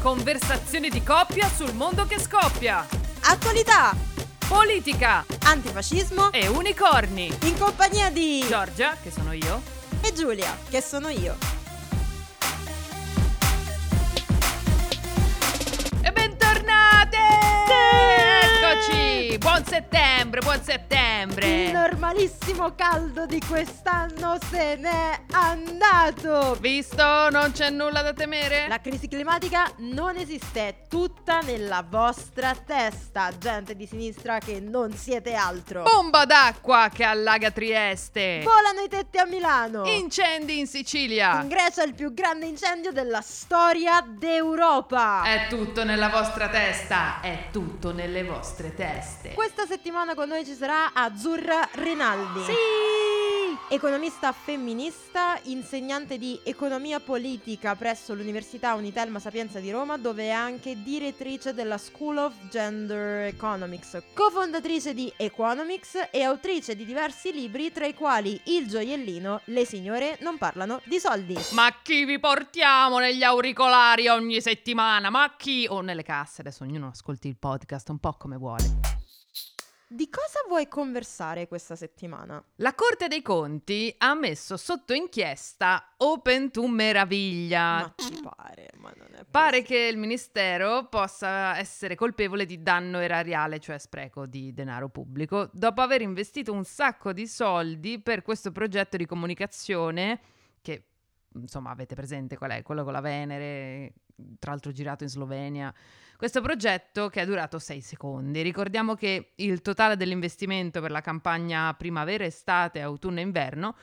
Conversazioni di coppia sul mondo che scoppia. Attualità, Politica antifascismo e unicorni. in compagnia di Giorgia, che sono io. e Giulia, che sono io. E bentornate! Eccoci! Buon settembre, buon Il settembre! normalissimo caldo di quest'anno se n'è andato. Visto? Non c'è nulla da temere? La crisi climatica non esiste, è tutta nella vostra testa, gente di sinistra che non siete altro. Bomba d'acqua che allaga Trieste! Volano i tetti a Milano. Incendi in Sicilia! In Grecia il più grande incendio della storia d'Europa. È tutto nella vostra testa, è tutto nelle vostre teste. Questa settimana con noi ci sarà Azzurra Rinaldi. Sì! Economista femminista, insegnante di economia politica presso l'Università Unitelma Sapienza di Roma, dove è anche direttrice della School of Gender Economics, cofondatrice di Economics e autrice di diversi libri, tra i quali Il gioiellino, Le signore non parlano di soldi. Ma chi vi portiamo negli auricolari ogni settimana? Ma chi? O nelle casse, adesso ognuno ascolti il podcast un po' come vuole. Di cosa vuoi conversare questa settimana? La Corte dei Conti ha messo sotto inchiesta Open to Meraviglia. Ma ci pare, ma non è Pare che il ministero possa essere colpevole di danno erariale, cioè spreco di denaro pubblico, dopo aver investito un sacco di soldi per questo progetto di comunicazione insomma, avete presente qual è? Quello con la Venere, tra l'altro girato in Slovenia. Questo progetto che è durato sei secondi. Ricordiamo che il totale dell'investimento per la campagna primavera, estate, autunno e inverno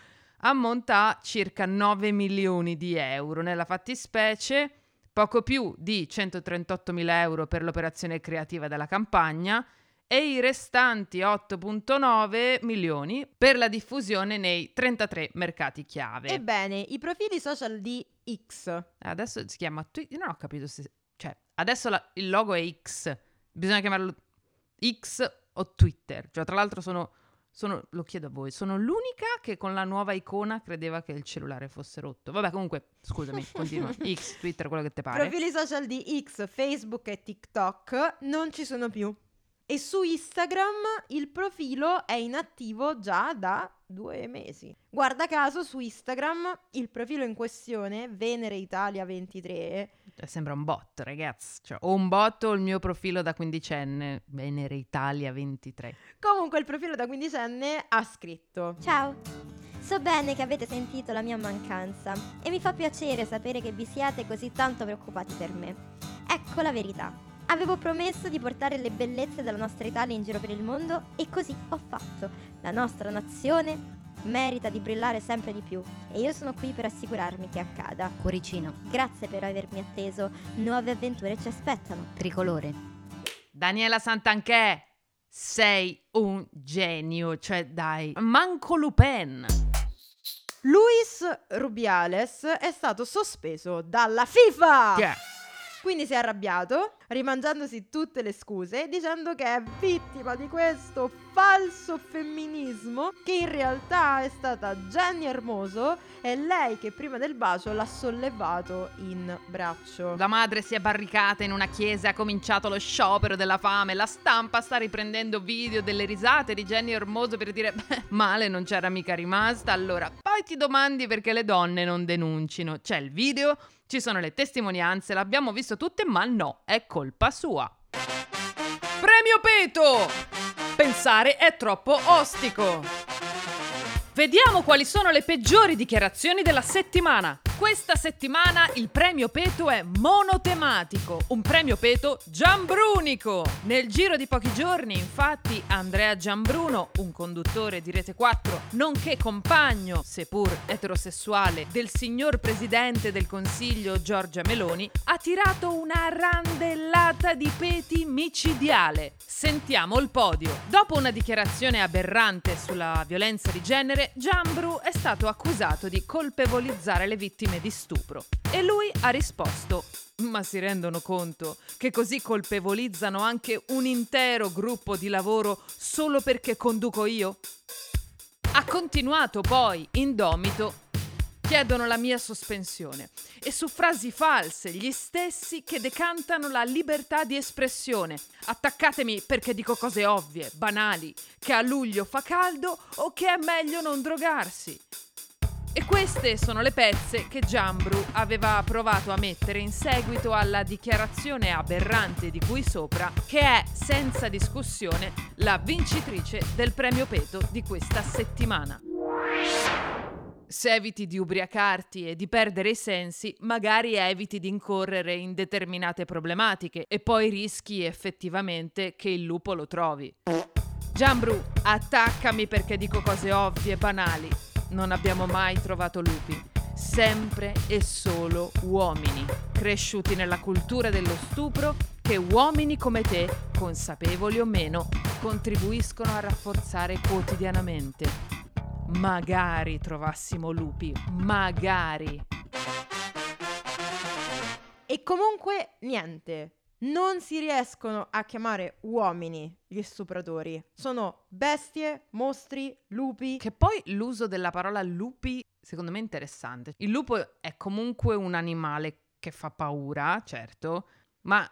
ammonta a circa 9 milioni di euro. Nella fattispecie, poco più di 138 mila euro per l'operazione creativa della campagna e i restanti 8,9 milioni per la diffusione nei 33 mercati chiave. Ebbene, i profili social di X Adesso si chiama Twitter. Non ho capito se. Cioè, adesso la- il logo è X. Bisogna chiamarlo X o Twitter. Cioè, tra l'altro, sono, sono- Lo chiedo a voi. Sono l'unica che con la nuova icona credeva che il cellulare fosse rotto. Vabbè, comunque, scusami, continua. X, Twitter, quello che ti pare. Profili social di X, Facebook e TikTok non ci sono più. E su Instagram il profilo è inattivo già da due mesi. Guarda caso su Instagram il profilo in questione, Venere Italia 23, Cioè, sembra un bot, ragazzi. Cioè, o un bot o il mio profilo da quindicenne. Venere Italia 23. comunque il profilo da quindicenne ha scritto Ciao, so bene che avete sentito la mia mancanza e mi fa piacere sapere che vi siate così tanto preoccupati per me. Ecco la verità. Avevo promesso di portare le bellezze della nostra Italia in giro per il mondo e così ho fatto. La nostra nazione merita di brillare sempre di più e io sono qui per assicurarmi che accada. Cuoricino, Grazie per avermi atteso, nuove avventure ci aspettano. tricolore. Daniela Santanchè, sei un genio. Cioè, dai, manco Lupin. Luis Rubiales è stato sospeso dalla FIFA. È? Quindi si è arrabbiato, rimangiandosi tutte le scuse, dicendo che è vittima di questo falso femminismo, che in realtà è stata Jenny Hermoso, e lei che prima del bacio l'ha sollevato in braccio. La madre si è barricata in una chiesa ha cominciato lo sciopero della fame. La stampa sta riprendendo video delle risate di Jenny Hermoso per dire "Beh, male non c'era mica rimasta. Allora, poi ti domandi perché le donne non denuncino. C'è il video, ci sono le testimonianze, l'abbiamo visto tutte, ma no, è colpa sua. Premio Peto! Pensare è troppo ostico. Vediamo quali sono le peggiori dichiarazioni della settimana. Questa settimana il premio Peto è monotematico, un premio Peto giambrunico. Nel giro di pochi giorni, infatti, Andrea Giambruno, un conduttore di Rete 4, nonché compagno, seppur eterosessuale, del signor presidente del Consiglio Giorgia Meloni, ha tirato una randellata di peti micidiale. Sentiamo il podio. Dopo una dichiarazione aberrante sulla violenza di genere, Giambru è stato accusato di colpevolizzare le vittime di stupro. E lui ha risposto: Ma si rendono conto che così colpevolizzano anche un intero gruppo di lavoro solo perché conduco io? Ha continuato poi, indomito, chiedono la mia sospensione e su frasi false gli stessi che decantano la libertà di espressione. Attaccatemi perché dico cose ovvie, banali, che a luglio fa caldo o che è meglio non drogarsi. E queste sono le pezze che Giambru aveva provato a mettere in seguito alla dichiarazione aberrante di cui sopra, che è senza discussione la vincitrice del premio Peto di questa settimana. Se eviti di ubriacarti e di perdere i sensi, magari eviti di incorrere in determinate problematiche e poi rischi effettivamente che il lupo lo trovi. Giambru, attaccami perché dico cose ovvie e banali non abbiamo mai trovato lupi, sempre e solo uomini, cresciuti nella cultura dello stupro che uomini come te, consapevoli o meno, contribuiscono a rafforzare quotidianamente. Magari trovassimo lupi, magari. E comunque niente, non si riescono a chiamare uomini gli stupratori. Sono bestie, mostri, lupi. Che poi l'uso della parola lupi secondo me è interessante. Il lupo è comunque un animale che fa paura, certo, ma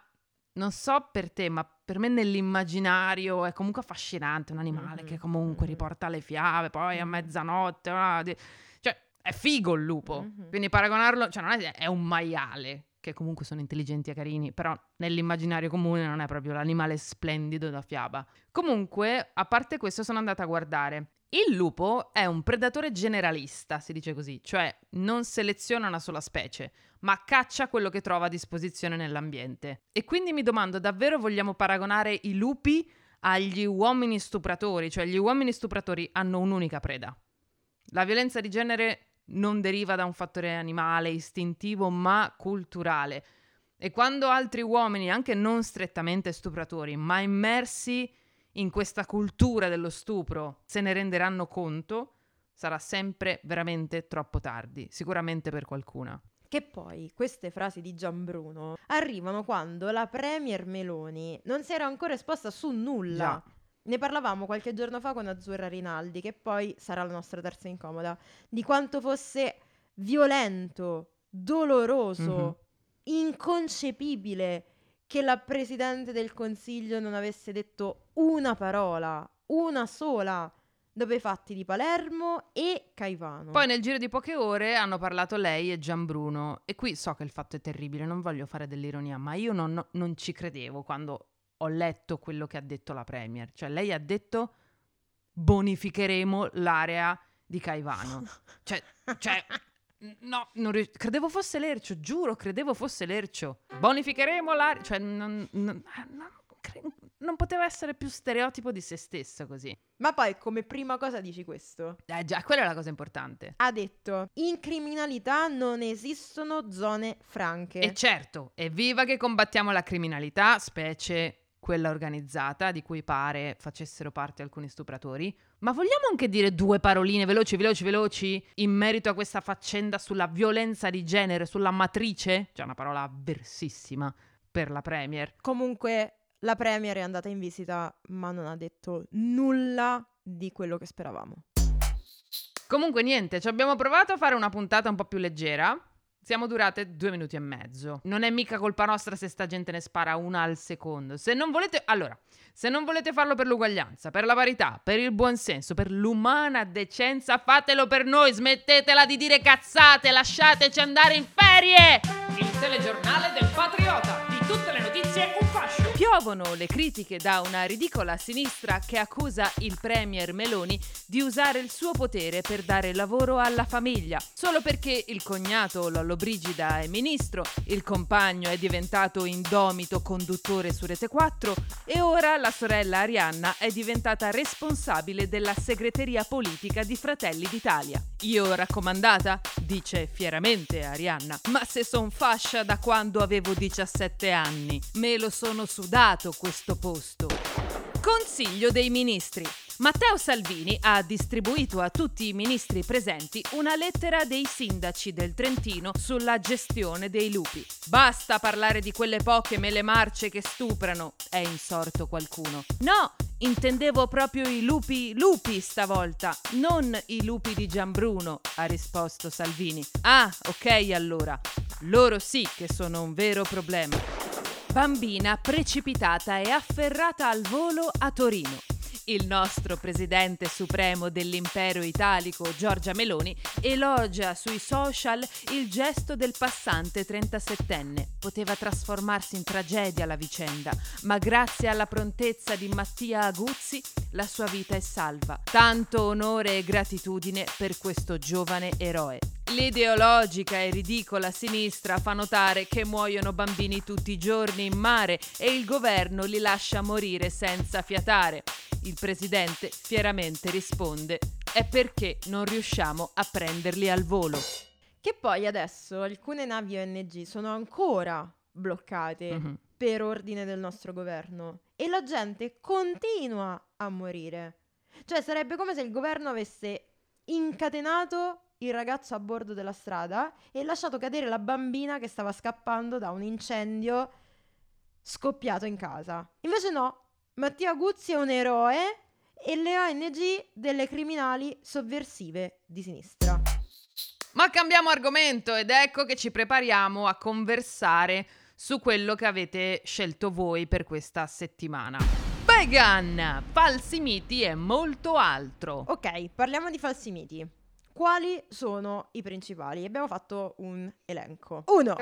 non so per te, ma per me nell'immaginario è comunque affascinante un animale mm-hmm. che comunque mm-hmm. riporta le fiabe, poi a mm-hmm. mezzanotte, cioè è figo il lupo. Mm-hmm. Quindi paragonarlo, cioè non è, è un maiale, che comunque sono intelligenti e carini, però nell'immaginario comune non è proprio l'animale splendido da fiaba. Comunque, a parte questo, sono andata a guardare. Il lupo è un predatore generalista, si dice così, cioè non seleziona una sola specie, ma caccia quello che trova a disposizione nell'ambiente. E quindi mi domando, davvero vogliamo paragonare i lupi agli uomini stupratori? Cioè gli uomini stupratori hanno un'unica preda. La violenza di genere non deriva da un fattore animale, istintivo, ma culturale. E quando altri uomini, anche non strettamente stupratori, ma immersi in questa cultura dello stupro, se ne renderanno conto, sarà sempre veramente troppo tardi, sicuramente per qualcuna. Che poi queste frasi di Gianbruno arrivano quando la Premier Meloni non si era ancora esposta su nulla. Già. Ne parlavamo qualche giorno fa con Azzurra Rinaldi, che poi sarà la nostra terza incomoda, di quanto fosse violento, doloroso, mm-hmm. inconcepibile che la Presidente del Consiglio non avesse detto una parola, una sola, dopo i fatti di Palermo e Caivano. Poi nel giro di poche ore hanno parlato lei e Gianbruno e qui so che il fatto è terribile, non voglio fare dell'ironia, ma io non, non ci credevo quando ho letto quello che ha detto la Premier. Cioè, lei ha detto bonificheremo l'area di Caivano. cioè, cioè no, ri- credevo fosse Lercio, giuro, credevo fosse Lercio. Bonificheremo l'area... Cioè, non, non, non, non poteva essere più stereotipo di se stesso così. Ma poi come prima cosa dici questo? Eh già, quella è la cosa importante. Ha detto, in criminalità non esistono zone franche. E certo, evviva che combattiamo la criminalità, specie quella organizzata, di cui pare facessero parte alcuni stupratori. Ma vogliamo anche dire due paroline veloci, veloci, veloci in merito a questa faccenda sulla violenza di genere, sulla matrice? Cioè una parola avversissima per la Premier. Comunque la Premier è andata in visita, ma non ha detto nulla di quello che speravamo. Comunque niente, ci abbiamo provato a fare una puntata un po' più leggera. Siamo durate due minuti e mezzo. Non è mica colpa nostra se sta gente ne spara una al secondo. Se non volete. Allora, se non volete farlo per l'uguaglianza, per la parità, per il buonsenso, per l'umana decenza, fatelo per noi. Smettetela di dire cazzate, lasciateci andare in ferie! Piovono le critiche da una ridicola sinistra che accusa il premier Meloni di usare il suo potere per dare lavoro alla famiglia, solo perché il cognato Lollo Brigida è ministro, il compagno è diventato indomito conduttore su Rete 4 e ora la sorella Arianna è diventata responsabile della segreteria politica di Fratelli d'Italia. Io raccomandata? Dice fieramente Arianna, ma se son fascia da quando avevo 17 anni, me lo sono su dato questo posto. Consiglio dei Ministri. Matteo Salvini ha distribuito a tutti i ministri presenti una lettera dei sindaci del Trentino sulla gestione dei lupi. Basta parlare di quelle poche mele marce che stuprano, è insorto qualcuno. No, Intendevo proprio i lupi lupi stavolta, non i lupi di Gianbruno, ha risposto Salvini. Ah, ok allora. Loro sì che sono un vero problema. Bambina precipitata e afferrata al volo a Torino. Il nostro presidente supremo dell'impero italico, Giorgia Meloni, elogia sui social il gesto del passante 37enne. Poteva trasformarsi in tragedia la vicenda, ma grazie alla prontezza di Mattia Aguzzi la sua vita è salva. Tanto onore e gratitudine per questo giovane eroe. L'ideologica e ridicola sinistra fa notare che muoiono bambini tutti i giorni in mare e il governo li lascia morire senza fiatare. Il presidente fieramente risponde: è perché non riusciamo a prenderli al volo. Che poi adesso alcune navi ONG sono ancora bloccate Mhm. per ordine del nostro governo e la gente continua a morire. Cioè sarebbe come se il governo avesse incatenato il ragazzo a bordo della strada e lasciato cadere la bambina che stava scappando da un incendio scoppiato in casa. Invece no, Mattia Guzzi è un eroe e le ONG delle criminali sovversive di sinistra. Ma cambiamo argomento ed ecco che ci prepariamo a conversare su quello che avete scelto voi per questa settimana. Vegan, falsi miti e molto altro. Ok, parliamo di falsi miti. Quali sono i principali? Abbiamo fatto un elenco. 1.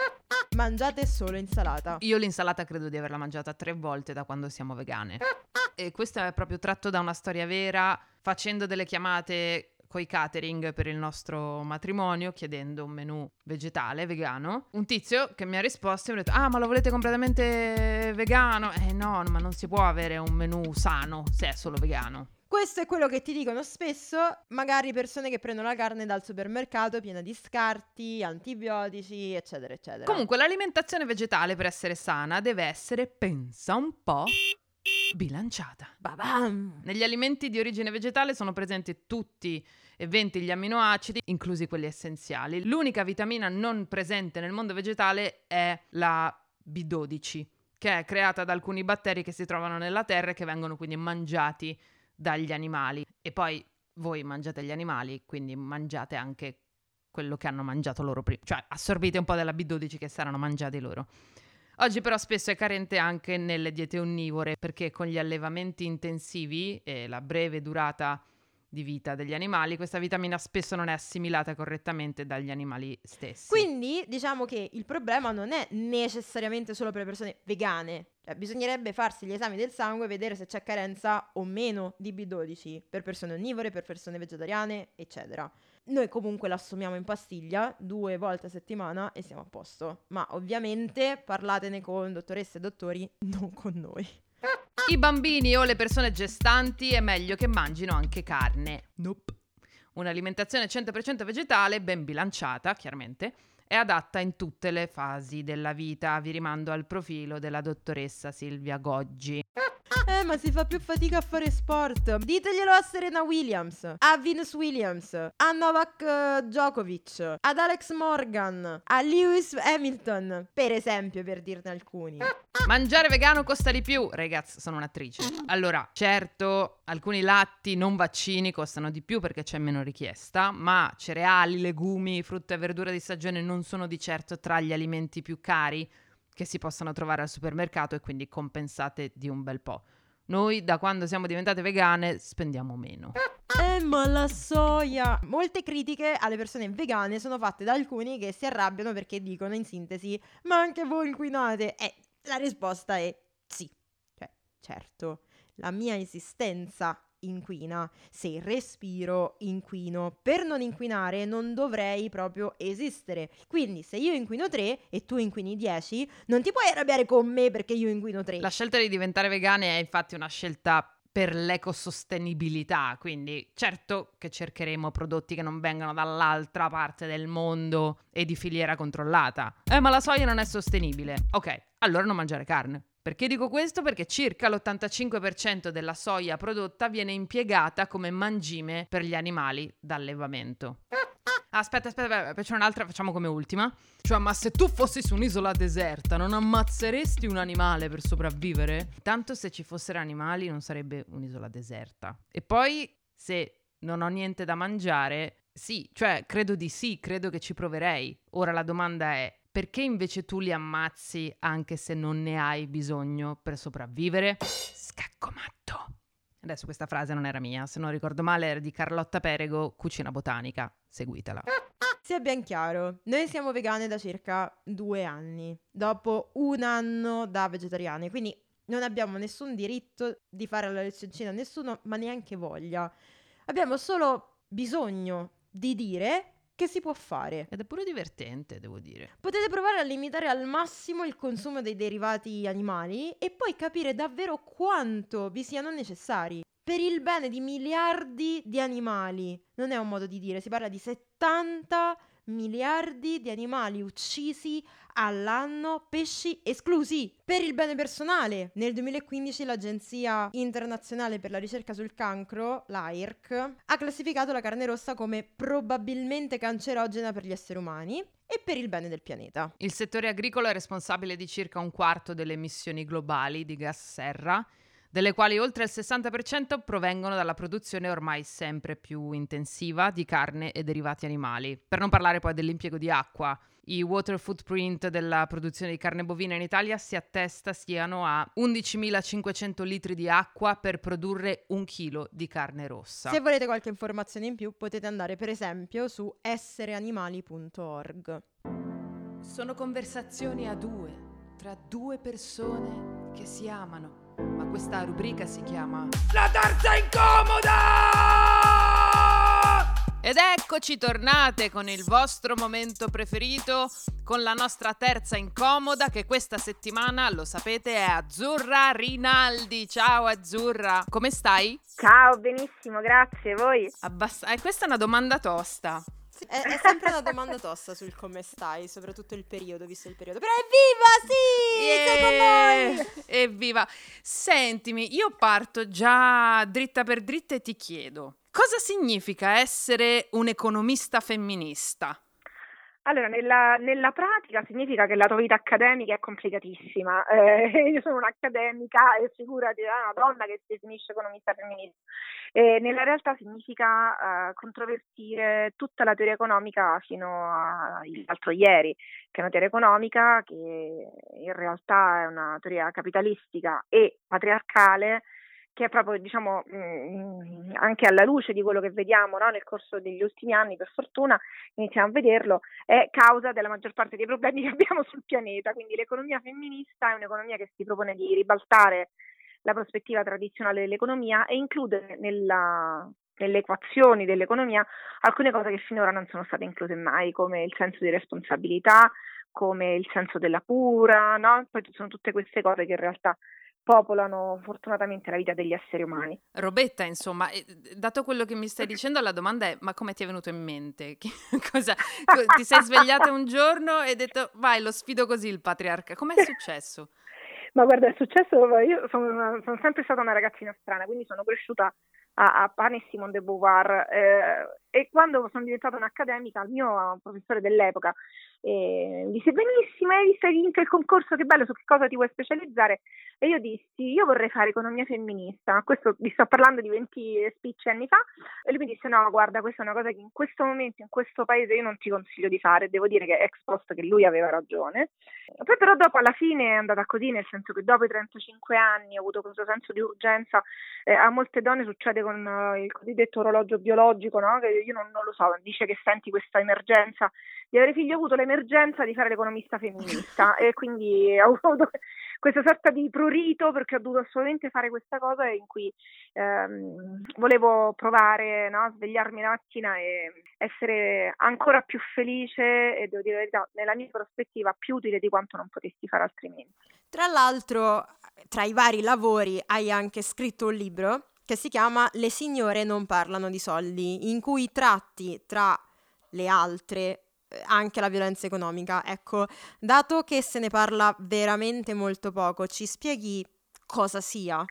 Mangiate solo insalata. Io l'insalata credo di averla mangiata tre volte da quando siamo vegane. E questo è proprio tratto da una storia vera, facendo delle chiamate coi catering per il nostro matrimonio, chiedendo un menù vegetale, vegano. Un tizio che mi ha risposto e mi ha detto, ah ma lo volete completamente vegano? Eh no, ma non si può avere un menù sano se è solo vegano. Questo è quello che ti dicono spesso, magari persone che prendono la carne dal supermercato piena di scarti, antibiotici, eccetera, eccetera. Comunque l'alimentazione vegetale per essere sana deve essere, pensa un po', bilanciata. Babam! Negli alimenti di origine vegetale sono presenti tutti e 20 gli amminoacidi, inclusi quelli essenziali. L'unica vitamina non presente nel mondo vegetale è la B12, che è creata da alcuni batteri che si trovano nella terra e che vengono quindi mangiati dagli animali. E poi voi mangiate gli animali, quindi mangiate anche quello che hanno mangiato loro prima, cioè assorbite un po' della B12 che saranno mangiati loro. Oggi però spesso è carente anche nelle diete onnivore perché con gli allevamenti intensivi e la breve durata di vita degli animali, questa vitamina spesso non è assimilata correttamente dagli animali stessi. Quindi diciamo che il problema non è necessariamente solo per le persone vegane. Cioè, bisognerebbe farsi gli esami del sangue e vedere se c'è carenza o meno di B12 per persone onnivore, per persone vegetariane, eccetera. Noi comunque l'assumiamo in pastiglia due volte a settimana e siamo a posto. Ma ovviamente parlatene con dottoresse e dottori, non con noi. I bambini o le persone gestanti è meglio che mangino anche carne. Nope. Un'alimentazione 100% vegetale, ben bilanciata, chiaramente, è adatta in tutte le fasi della vita. Vi rimando al profilo della dottoressa Silvia Goggi. Eh, ma si fa più fatica a fare sport. Diteglielo a Serena Williams, a Venus Williams, a Novak eh, Djokovic, ad Alex Morgan, a Lewis Hamilton, per esempio, per dirne alcuni. Mangiare vegano costa di più, ragazzi, sono un'attrice. Allora, certo, alcuni latti non vaccini costano di più perché c'è meno richiesta, ma cereali, legumi, frutta e verdura di stagione non sono di certo tra gli alimenti più cari che si possono trovare al supermercato e quindi compensate di un bel po'. Noi da quando siamo diventate vegane spendiamo meno. Eh, ma la soia! Molte critiche alle persone vegane sono fatte da alcuni che si arrabbiano perché dicono in sintesi: Ma anche voi inquinate? Eh, la risposta è sì. Cioè, certo, la mia esistenza inquina. Se respiro, inquino. Per non inquinare non dovrei proprio esistere. Quindi se io inquino 3 e tu inquini 10, non ti puoi arrabbiare con me perché io inquino 3. La scelta di diventare vegane è infatti una scelta per l'ecosostenibilità, quindi certo che cercheremo prodotti che non vengano dall'altra parte del mondo e di filiera controllata. Eh, ma la soia non è sostenibile. Ok, allora non mangiare carne. Perché dico questo? Perché circa l'85% della soia prodotta viene impiegata come mangime per gli animali d'allevamento. Aspetta, aspetta, aspetta, c'è un'altra, facciamo come ultima. Cioè, ma se tu fossi su un'isola deserta, non ammazzeresti un animale per sopravvivere? Tanto se ci fossero animali non sarebbe un'isola deserta. E poi, se non ho niente da mangiare, sì, cioè, credo di sì, credo che ci proverei. Ora la domanda è, perché invece tu li ammazzi anche se non ne hai bisogno per sopravvivere? Scacco matto. Adesso questa frase non era mia, se non ricordo male era di Carlotta Perego, Cucina Botanica. Seguitela. Sia ben chiaro, noi siamo vegane da circa due anni, dopo un anno da vegetariani, quindi non abbiamo nessun diritto di fare la lezioncina a nessuno, ma neanche voglia. Abbiamo solo bisogno di dire che si può fare. Ed è pure divertente, devo dire. Potete provare a limitare al massimo il consumo dei derivati animali e poi capire davvero quanto vi siano necessari. Per il bene di miliardi di animali. Non è un modo di dire, si parla di 70 miliardi di animali uccisi all'anno, pesci esclusi, per il bene personale. Nel 2015 l'Agenzia internazionale per la ricerca sul cancro, l'AIRC, ha classificato la carne rossa come probabilmente cancerogena per gli esseri umani e per il bene del pianeta. Il settore agricolo è responsabile di circa un quarto delle emissioni globali di gas serra delle quali oltre il 60% provengono dalla produzione ormai sempre più intensiva di carne e derivati animali. Per non parlare poi dell'impiego di acqua. I water footprint della produzione di carne bovina in Italia si attesta siano a 11.500 litri di acqua per produrre un chilo di carne rossa. Se volete qualche informazione in più potete andare per esempio su essereanimali.org. Sono conversazioni a due, tra due persone che si amano ma questa rubrica si chiama La terza incomoda! Ed eccoci tornate con il vostro momento preferito, con la nostra terza incomoda che questa settimana, lo sapete, è Azzurra Rinaldi. Ciao Azzurra, come stai? Ciao, benissimo, grazie. Voi? Abbast- eh, questa è una domanda tosta. È, è, sempre una domanda tosta sul come stai, soprattutto il periodo, visto il periodo. Però evviva, sì! Yeah! Evviva! Sentimi, io parto già dritta per dritta e ti chiedo, cosa significa essere un economista femminista? Allora, nella, nella, pratica significa che la tua vita accademica è complicatissima. Eh, io sono un'accademica e figurati, è una donna che si definisce economista femminista. Eh, nella realtà significa uh, controvertire tutta la teoria economica fino all'altro ieri, che è una teoria economica che in realtà è una teoria capitalistica e patriarcale che è proprio, diciamo, mh, mm, anche alla luce di quello che vediamo no? nel corso degli ultimi anni, per fortuna iniziamo a vederlo, è causa della maggior parte dei problemi che abbiamo sul pianeta. Quindi l'economia femminista è un'economia che si propone di ribaltare la prospettiva tradizionale dell'economia e include nella, nelle equazioni dell'economia alcune cose che finora non sono state incluse mai, come il senso di responsabilità, come il senso della cura, no? Poi sono tutte queste cose che in realtà popolano fortunatamente la vita degli esseri umani. Robetta, insomma, dato quello che mi stai dicendo, la domanda è: ma come ti è venuto in mente? Cosa, ti sei svegliata un giorno e hai detto vai, lo sfido così il patriarca? Com'è successo? Ma guarda, è successo, io sono, sono sempre stata una ragazzina strana, quindi sono cresciuta a, a Paris Simone de Beauvoir eh, e quando sono diventata un'accademica il mio professore dell'epoca eh, disse benissimo hai visto vinto il concorso che bello su che cosa ti vuoi specializzare? E io dissi io vorrei fare economia femminista. Questo vi sto parlando di 20 spicci anni fa. E lui mi disse no guarda questa è una cosa che in questo momento in questo paese io non ti consiglio di fare. Devo dire che ex post che lui aveva ragione. Poi però dopo alla fine è andata così nel senso che dopo i 35 anni ho avuto questo senso di urgenza eh, a molte donne succede con uh, il cosiddetto orologio biologico, no? che io non, non, lo so, dice che senti questa emergenza di avere figli, ho avuto l'emergenza di fare l'economista femminista e quindi ho avuto questa sorta di prurito perché ho dovuto assolutamente fare questa cosa in cui ehm, volevo provare no? a svegliarmi la mattina e essere ancora più felice e devo dire la verità, nella mia prospettiva più utile di quanto non potessi fare altrimenti. Tra l'altro, tra i vari lavori hai anche scritto un libro che si chiama Le signore non parlano di soldi, in cui tratti tra le altre anche la violenza economica. Ecco, dato che se ne parla veramente molto poco, ci spieghi cosa sia?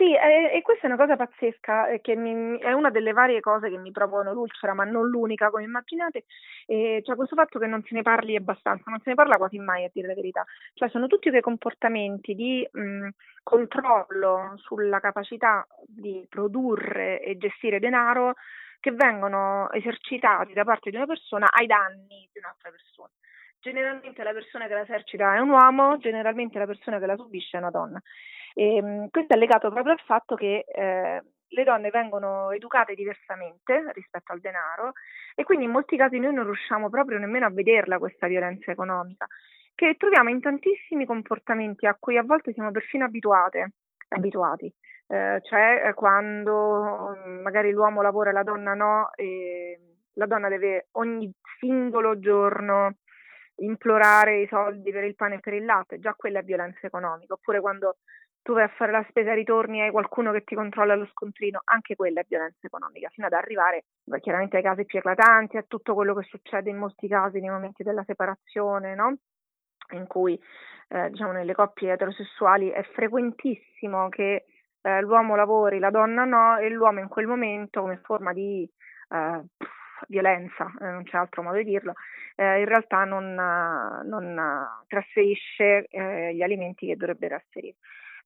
Sì, e, e questa è una cosa pazzesca, eh, che mi, è una delle varie cose che mi provocano l'ulcera, ma non l'unica, come immaginate, e cioè questo fatto che non se ne parli abbastanza, non se ne parla quasi mai a dire la verità, cioè sono tutti quei comportamenti di mh, controllo sulla capacità di produrre e gestire denaro che vengono esercitati da parte di una persona ai danni di un'altra persona. Generalmente la persona che la esercita è un uomo, generalmente la persona che la subisce è una donna. E, ehm, questo è legato proprio al fatto che eh, le donne vengono educate diversamente rispetto al denaro e quindi in molti casi noi non riusciamo proprio nemmeno a vederla questa violenza economica, che troviamo in tantissimi comportamenti a cui a volte siamo perfino abituate, abituati. Eh, cioè eh, quando mm, magari l'uomo lavora e la donna no, e la donna deve ogni singolo giorno implorare i soldi per il pane e per il latte, già quella è violenza economica, oppure quando tu vai a fare la spesa, ritorni hai qualcuno che ti controlla lo scontrino, anche quella è violenza economica, fino ad arrivare chiaramente ai casi più eclatanti, a tutto quello che succede in molti casi nei momenti della separazione, no? in cui eh, diciamo nelle coppie eterosessuali è frequentissimo che eh, l'uomo lavori, la donna no, e l'uomo in quel momento come forma di eh, violenza, eh, non c'è altro modo di dirlo, eh, in realtà non, non trasferisce eh, gli alimenti che dovrebbe trasferire.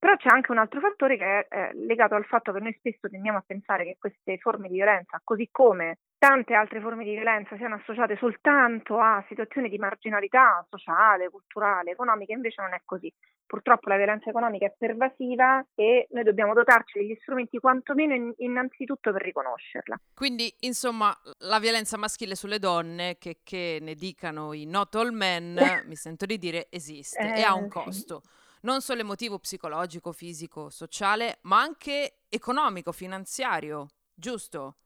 Però c'è anche un altro fattore che è eh, legato al fatto che noi spesso tendiamo a pensare che queste forme di violenza, così come tante altre forme di violenza, siano associate soltanto a situazioni di marginalità sociale, culturale, economica, invece non è così. Purtroppo la violenza economica è pervasiva e noi dobbiamo dotarci degli strumenti quantomeno innanzitutto per riconoscerla. Quindi, insomma, la violenza maschile sulle donne, che, che ne dicano i not all men, mi sento di dire, esiste eh, e ha un costo. Sì non solo emotivo, psicologico, fisico, sociale, ma anche economico, finanziario, giusto?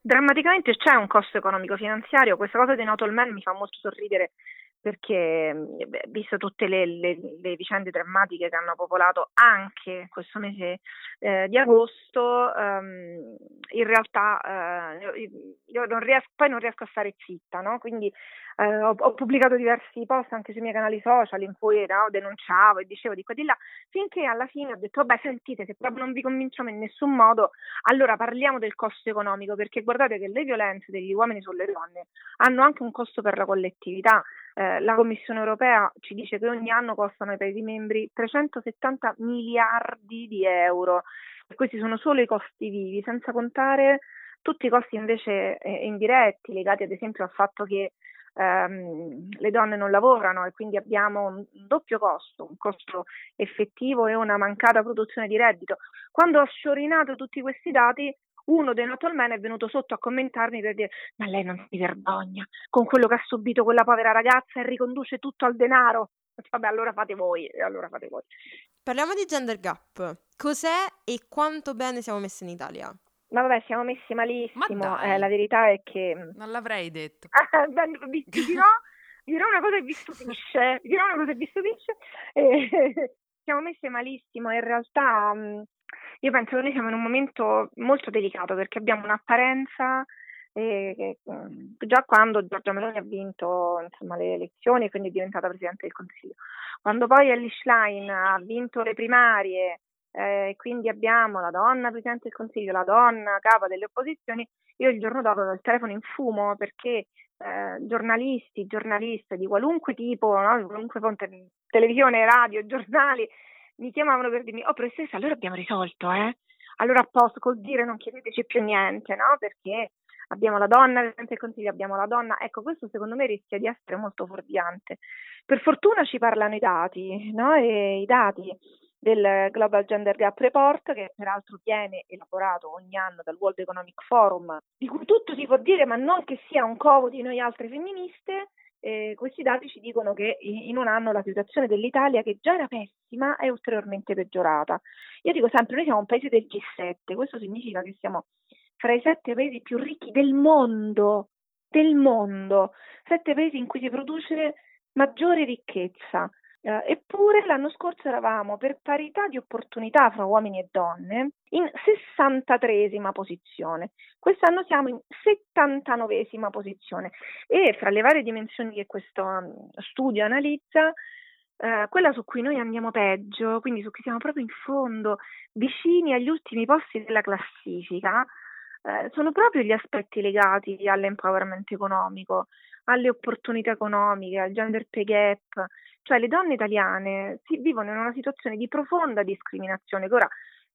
Drammaticamente c'è un costo economico-finanziario, questa cosa dei not all men mi fa molto sorridere perché beh, visto tutte le, le, le, vicende drammatiche che hanno popolato anche questo mese eh, di agosto, ehm, in realtà eh, io non riesco, poi non riesco a stare zitta, no? quindi eh, ho, ho, pubblicato diversi post anche sui miei canali social in cui no, denunciavo e dicevo di qua e di là, finché alla fine ho detto, vabbè sentite, se proprio non vi convinciamo in nessun modo, allora parliamo del costo economico, perché guardate che le violenze degli uomini sulle donne hanno anche un costo per la collettività. Eh, la Commissione europea ci dice che ogni anno costano ai Paesi membri 370 miliardi di euro. E questi sono solo i costi vivi, senza contare tutti i costi invece eh, indiretti legati ad esempio al fatto che ehm, le donne non lavorano e quindi abbiamo un doppio costo, un costo effettivo e una mancata produzione di reddito. Quando ho sciorinato tutti questi dati, uno dei not men è venuto sotto a commentarmi per dire ma lei non si vergogna con quello che ha subito quella povera ragazza e riconduce tutto al denaro. Vabbè, allora fate voi, allora fate voi. Parliamo di gender gap. Cos'è e quanto bene siamo messi in Italia? Ma vabbè, siamo messi malissimo. Eh, la verità è che. Mm, non l'avrei detto. vi, vi, dirò, vi dirò una cosa che vi stupisce. Vi dirò una cosa che vi stupisce. Eh, siamo messi malissimo. In realtà, mm, io penso che noi siamo in un momento molto delicato perché abbiamo un'apparenza. Eh, già quando Giorgia Meloni ha vinto insomma, le elezioni e quindi è diventata Presidente del Consiglio, quando poi Ellie Schlein ha vinto le primarie eh, quindi abbiamo la donna Presidente del Consiglio, la donna capa delle opposizioni, io il giorno dopo avevo il telefono in fumo perché eh, giornalisti, giornaliste di qualunque tipo, no? di qualunque fonte, televisione, radio, giornali, mi chiamavano per dirmi, oh professoressa, allora abbiamo risolto, eh? Allora a posto, col dire non chiedeteci più niente, no? Perché abbiamo la donna Presidente del Consiglio, abbiamo la donna, ecco questo secondo me rischia di essere molto fuorviante. Per fortuna ci parlano i dati, no? E i dati del Global Gender Gap Report, che peraltro viene elaborato ogni anno dal World Economic Forum, di cui tutto si può dire, ma non che sia un covo di noi altre femministe. Eh, questi dati ci dicono che in un anno la situazione dell'Italia, che già era pessima, è ulteriormente peggiorata. Io dico sempre, noi siamo un paese del G7, questo significa che siamo fra i sette paesi più ricchi del mondo, del mondo, sette paesi in cui si produce maggiore ricchezza. Uh, eppure l'anno scorso eravamo per parità di opportunità fra uomini e donne in 63esima posizione. Quest'anno siamo in 79esima posizione e fra le varie dimensioni che questo um, studio analizza, uh, quella su cui noi andiamo peggio, quindi su cui siamo proprio in fondo, vicini agli ultimi posti della classifica, uh, sono proprio gli aspetti legati all'empowerment economico alle opportunità economiche, al gender pay gap, cioè le donne italiane si, vivono in una situazione di profonda discriminazione che ora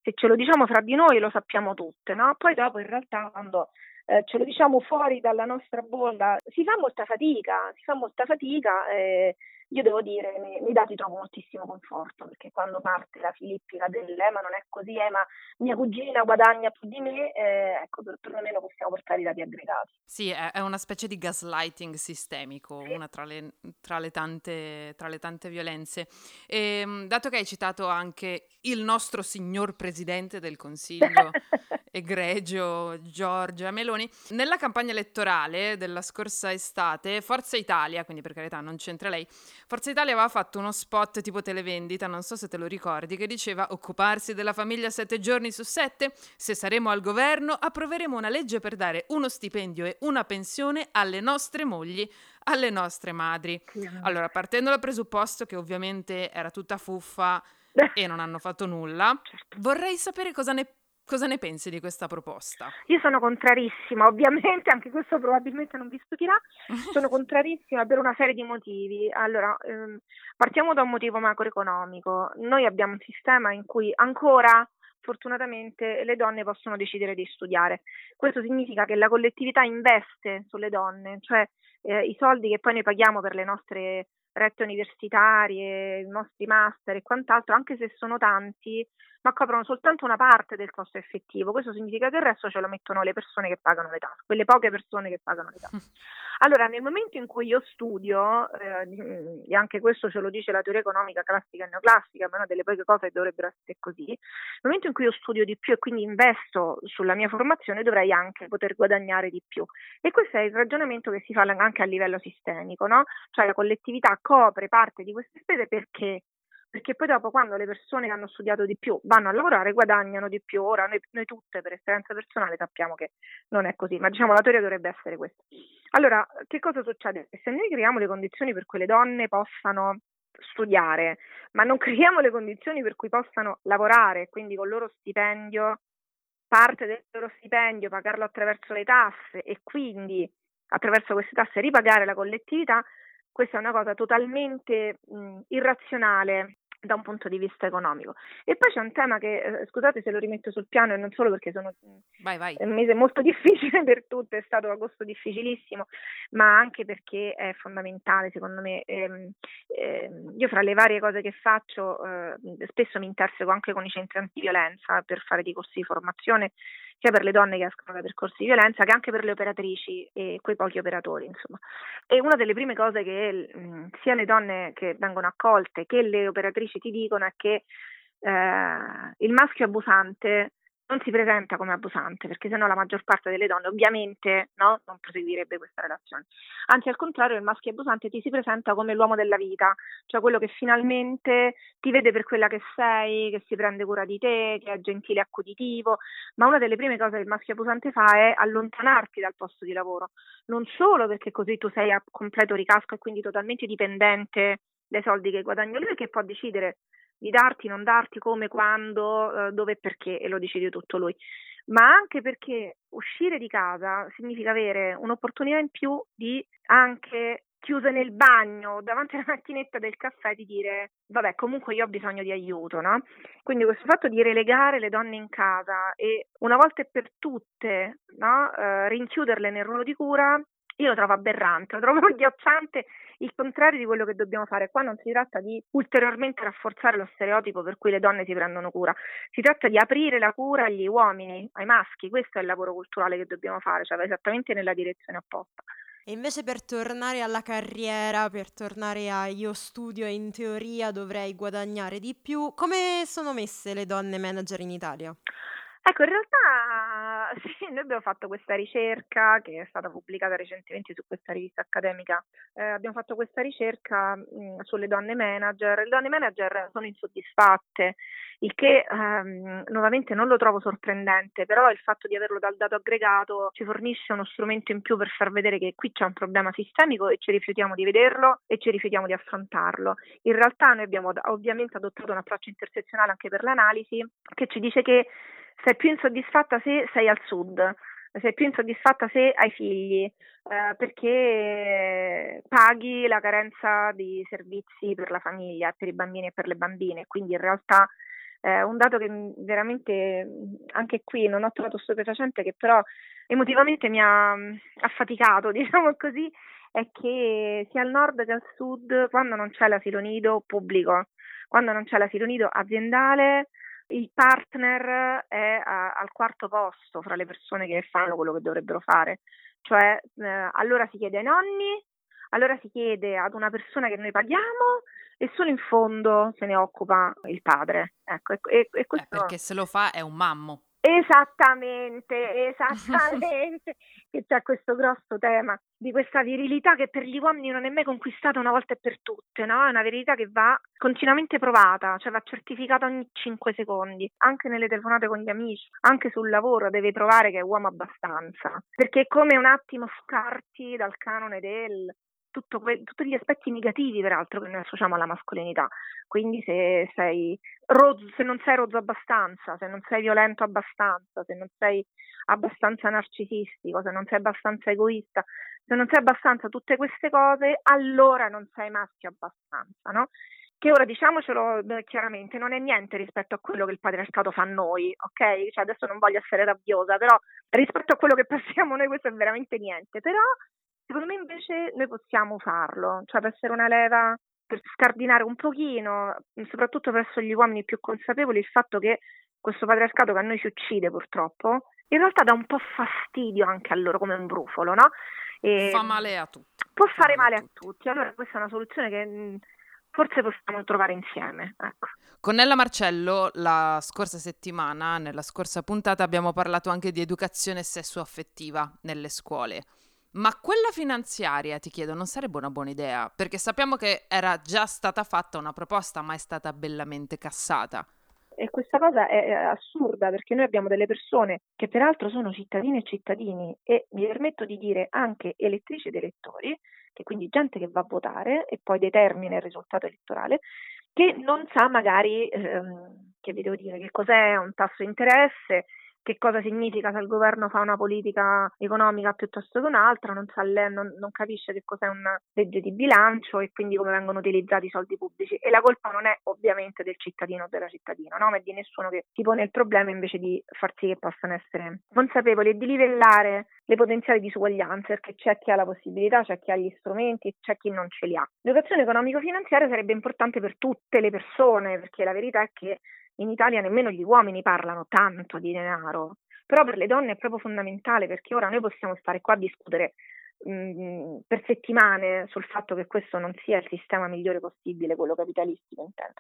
se ce lo diciamo fra di noi lo sappiamo tutte, no? Poi dopo in realtà quando eh, ce lo diciamo fuori dalla nostra bolla si fa molta fatica, si fa molta fatica e io devo dire, nei, nei dati trovo moltissimo conforto, perché quando parte la filippica dell'Ema non è così, eh, ma mia cugina guadagna più di me, eh, ecco, per, perlomeno possiamo portare i dati aggregati. Sì, è, è una specie di gaslighting sistemico, sì. una tra le, tra, le tante, tra le, tante, violenze. E, ehm, dato che hai citato anche il nostro signor Presidente del Consiglio, egregio Giorgia Meloni, nella campagna elettorale della scorsa estate, Forza Italia, quindi per carità non c'entra lei, Forza Italia aveva fatto uno spot tipo televendita, non so se te lo ricordi, che diceva occuparsi della famiglia sette giorni su sette, se saremo al governo approveremo una legge per dare uno stipendio e una pensione alle nostre mogli, alle nostre madri. Allora, partendo dal presupposto che ovviamente era tutta fuffa e non hanno fatto nulla, certo. vorrei sapere cosa ne Cosa ne pensi di questa proposta? Io sono contrarissima, ovviamente, anche questo probabilmente non vi stupirà, sono contrarissima per una serie di motivi. Allora, ehm, partiamo da un motivo macroeconomico. Noi abbiamo un sistema in cui ancora fortunatamente le donne possono decidere di studiare. Questo significa che la collettività investe sulle donne, cioè eh, i soldi che poi noi paghiamo per le nostre rette universitarie, i nostri master e quant'altro, anche se sono tanti, ma coprono soltanto una parte del costo effettivo. Questo significa che il resto ce lo mettono le persone che pagano le tasse, quelle poche persone che pagano le tasse. Allora, nel momento in cui io studio, eh, e anche questo ce lo dice la teoria economica classica e neoclassica, ma una delle poche cose che dovrebbero essere così, nel momento in cui io studio di più e quindi investo sulla mia formazione, dovrei anche poter guadagnare di più. E questo è il ragionamento che si fa anche a livello sistemico, no? Cioè la collettività copre parte di queste spese perché perché poi dopo quando le persone che hanno studiato di più vanno a lavorare guadagnano di più. Ora noi, noi, tutte per esperienza personale sappiamo che non è così, ma diciamo la teoria dovrebbe essere questa. Allora, che cosa succede? Se noi creiamo le condizioni per cui le donne possano studiare, ma non creiamo le condizioni per cui possano lavorare, quindi con il loro stipendio, parte del loro stipendio pagarlo attraverso le tasse e quindi attraverso queste tasse ripagare la collettività, questa è una cosa totalmente mh, irrazionale da un punto di vista economico. E poi c'è un tema che, eh, scusate se lo rimetto sul piano e non solo perché sono vai, vai. un mese molto difficile per tutte, è stato agosto difficilissimo, ma anche perché è fondamentale secondo me. Eh, eh, io fra le varie cose che faccio eh, spesso mi interseco anche con i centri antiviolenza per fare dei corsi di formazione sia per le donne che escono da percorsi di violenza che anche per le operatrici e quei pochi operatori, insomma. E una delle prime cose che mh, sia le donne che vengono accolte che le operatrici ti dicono è che eh, il maschio abusante non si presenta come abusante, perché sennò la maggior parte delle donne ovviamente no, non proseguirebbe questa relazione. Anzi, al contrario, il maschio abusante ti si presenta come l'uomo della vita, cioè quello che finalmente ti vede per quella che sei, che si prende cura di te, che è gentile e accuditivo, ma una delle prime cose che il maschio abusante fa è allontanarti dal posto di lavoro, non solo perché così tu sei a completo ricasco e quindi totalmente dipendente dai soldi che guadagna lui, che può decidere di darti, non darti, come, quando, eh, dove e perché, e lo decide tutto lui. Ma anche perché uscire di casa significa avere un'opportunità in più di anche chiuse nel bagno davanti alla macchinetta del caffè di dire vabbè comunque io ho bisogno di aiuto no? quindi questo fatto di relegare le donne in casa e una volta e per tutte no? uh, rinchiuderle nel ruolo di cura io lo trovo aberrante, lo trovo agghiacciante, il contrario di quello che dobbiamo fare. Qua non si tratta di ulteriormente rafforzare lo stereotipo per cui le donne si prendono cura, si tratta di aprire la cura agli uomini, ai maschi, questo è il lavoro culturale che dobbiamo fare, cioè va esattamente nella direzione opposta. E invece per tornare alla carriera, per tornare a io studio e in teoria dovrei guadagnare di più, come sono messe le donne manager in Italia? Ecco, in realtà sì, noi abbiamo fatto questa ricerca che è stata pubblicata recentemente su questa rivista accademica. Eh, abbiamo fatto questa ricerca mh, sulle donne manager. Le donne manager sono insoddisfatte, il che ehm, nuovamente non lo trovo sorprendente, però il fatto di averlo dal dato aggregato ci fornisce uno strumento in più per far vedere che qui c'è un problema sistemico e ci rifiutiamo di vederlo e ci rifiutiamo di affrontarlo. In realtà noi abbiamo ovviamente adottato un approccio intersezionale anche per l'analisi che ci dice che sei più insoddisfatta se sei al sud, sei più insoddisfatta se hai figli, eh, perché paghi la carenza di servizi per la famiglia, per i bambini e per le bambine, quindi in realtà eh, un dato che veramente anche qui non ho trovato stupefacente, che però emotivamente mi ha affaticato, diciamo così, è che sia al nord che al sud, quando non c'è l'asilo nido pubblico, quando non c'è l'asilo nido aziendale, il partner è a, al quarto posto fra le persone che fanno quello che dovrebbero fare. Cioè, eh, allora si chiede ai nonni, allora si chiede ad una persona che noi paghiamo e solo in fondo se ne occupa il padre. Ecco, e, e questo... eh, perché se lo fa è un mammo. Esattamente, esattamente, che c'è questo grosso tema di questa virilità che per gli uomini non è mai conquistata una volta e per tutte, no? È una virilità che va continuamente provata, cioè va certificata ogni 5 secondi, anche nelle telefonate con gli amici, anche sul lavoro deve provare che è uomo abbastanza, perché è come un attimo scarti dal canone del que- tutti gli aspetti negativi, peraltro, che noi associamo alla mascolinità. Quindi se sei rozzo, se non sei rozzo abbastanza, se non sei violento abbastanza, se non sei abbastanza narcisistico, se non sei abbastanza egoista, se non sei abbastanza tutte queste cose, allora non sei maschio abbastanza, no? Che ora diciamocelo chiaramente, non è niente rispetto a quello che il patriarcato fa a noi, ok? Cioè adesso non voglio essere rabbiosa, però rispetto a quello che passiamo noi questo è veramente niente. Però Secondo me invece noi possiamo farlo, cioè per essere una leva per scardinare un pochino, soprattutto verso gli uomini più consapevoli, il fatto che questo patriarcato che a noi ci uccide purtroppo, in realtà dà un po' fastidio anche a loro come un brufolo, no? E Fa male a tutti. Può fare male a tutti, allora questa è una soluzione che forse possiamo trovare insieme. Ecco. Con Nella Marcello la scorsa settimana, nella scorsa puntata, abbiamo parlato anche di educazione sessuo-affettiva nelle scuole. Ma quella finanziaria, ti chiedo, non sarebbe una buona idea? Perché sappiamo che era già stata fatta una proposta, ma è stata bellamente cassata. E questa cosa è assurda perché noi abbiamo delle persone che peraltro sono cittadine e cittadini e mi permetto di dire anche elettrici ed elettori, che quindi gente che va a votare e poi determina il risultato elettorale, che non sa magari, ehm, che vi devo dire, che cos'è un tasso di interesse, che cosa significa se il governo fa una politica economica piuttosto che un'altra, non, sa, non, non, capisce che cos'è una legge di bilancio e quindi come vengono utilizzati i soldi pubblici. E la colpa non è ovviamente del cittadino o della cittadina, no? ma è di nessuno che si pone il problema invece di far sì che possano essere consapevoli e di livellare le potenziali disuguaglianze, perché c'è chi ha la possibilità, c'è chi ha gli strumenti, c'è chi non ce li ha. L'educazione economico-finanziaria sarebbe importante per tutte le persone, perché la verità è che in Italia nemmeno gli uomini parlano tanto di denaro, però per le donne è proprio fondamentale perché ora noi possiamo stare qua a discutere mh, mm, per settimane sul fatto che questo non sia il sistema migliore possibile, quello capitalistico intendo.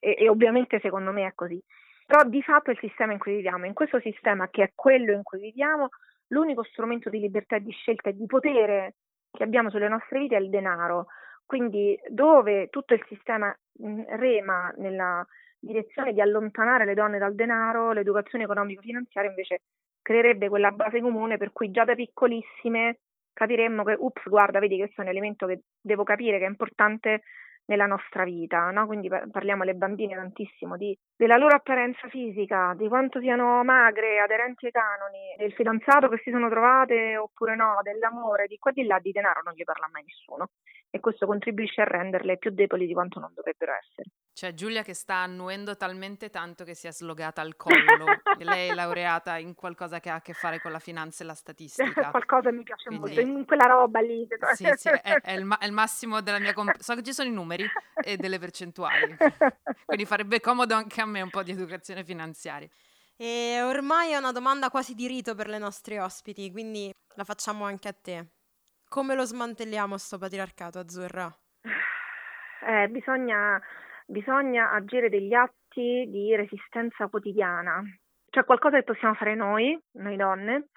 E, e ovviamente secondo me è così. Però di fatto è il sistema in cui viviamo, in questo sistema che è quello in cui viviamo, l'unico strumento di libertà di scelta e di potere che abbiamo sulle nostre vite è il denaro. Quindi dove tutto il sistema mm, rema nella direzione di allontanare le donne dal denaro, l'educazione economico-finanziaria invece creerebbe quella base comune per cui già da piccolissime capiremmo che, ups, guarda, vedi questo è un elemento che devo capire che è importante nella nostra vita, no? quindi parliamo alle bambine tantissimo di, della loro apparenza fisica, di quanto siano magre, aderenti ai canoni, del fidanzato che si sono trovate oppure no, dell'amore, di qua di là, di denaro non gli parla mai nessuno e questo contribuisce a renderle più deboli di quanto non dovrebbero essere. C'è Giulia che sta annuendo talmente tanto che si è slogata al collo. Lei è laureata in qualcosa che ha a che fare con la finanza e la statistica. Qualcosa mi piace Quindi, molto, in quella roba lì. Sì, sì, è, è, il, ma- è il, massimo della mia competenza. So che ci sono i numeri e delle percentuali. Quindi farebbe comodo anche a me un po' di educazione finanziaria. E ormai è una domanda quasi di rito per le nostre ospiti, quindi la facciamo anche a te. Come lo smantelliamo sto patriarcato, Azzurra? Eh, bisogna, bisogna agire degli atti di resistenza quotidiana. c'è qualcosa che possiamo fare noi, noi donne,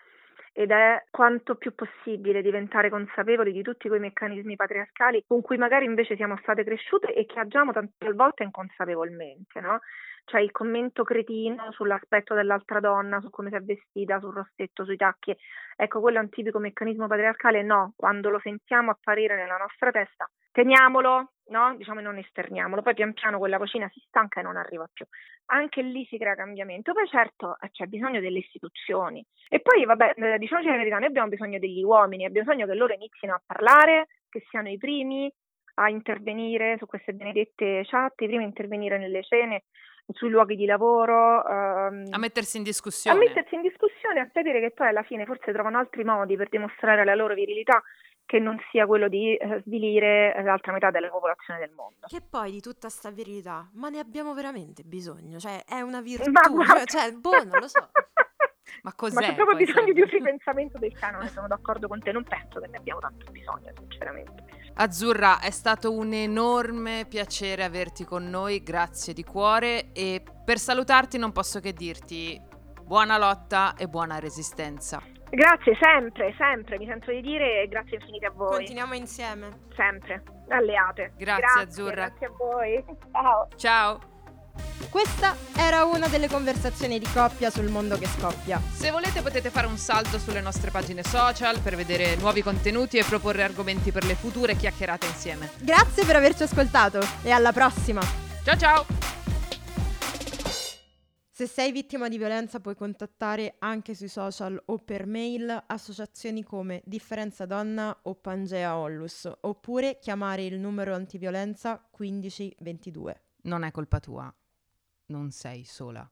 ed è quanto più possibile diventare consapevoli di tutti quei meccanismi patriarcali con cui magari invece siamo state cresciute e che agiamo tante volte inconsapevolmente, no? Cioè il commento cretino sull'aspetto dell'altra donna, su come si è vestita, sul rossetto, sui tacchi, ecco quello è un tipico meccanismo patriarcale, no, quando lo sentiamo apparire nella nostra testa, teniamolo, no? Diciamo non esterniamolo, poi pian piano quella vocina si stanca e non arriva più. Anche lì si crea cambiamento, poi certo eh, c'è bisogno delle istituzioni. E poi, vabbè, eh, diciamoci la verità, noi abbiamo bisogno degli uomini, abbiamo bisogno che loro inizino a parlare, che siano i primi a intervenire su queste benedette chat, i primi a intervenire nelle cene, sui luoghi di lavoro. Ehm, a mettersi in discussione. A mettersi in discussione, a sapere che poi alla fine forse trovano altri modi per dimostrare la loro virilità che non sia quello di eh, svilire l'altra metà della popolazione del mondo. Che poi di tutta sta verità, ma ne abbiamo veramente bisogno? Cioè, è una virtù, cioè, cioè, boh, non lo so. ma cos'è? Ma c'è proprio bisogno di un ripensamento del canone, sono d'accordo con te, non penso che ne abbiamo tanto bisogno, sinceramente. Azzurra, è stato un enorme piacere averti con noi, grazie di cuore e per salutarti non posso che dirti buona lotta e buona resistenza. Grazie, sempre, sempre, mi sento di dire grazie infinite a voi. Continuiamo insieme. Sempre, alleate. Grazie, grazie Azzurra. Grazie a voi. Ciao. Ciao. Questa era una delle conversazioni di coppia sul mondo che scoppia. Se volete potete fare un salto sulle nostre pagine social per vedere nuovi contenuti e proporre argomenti per le future chiacchierate insieme. Grazie per averci ascoltato e alla prossima. Ciao ciao. Se sei vittima di violenza puoi contattare anche sui social o per mail associazioni come Differenza Donna o Pangea Ollus oppure chiamare il numero antiviolenza 1522. Non è colpa tua, non sei sola.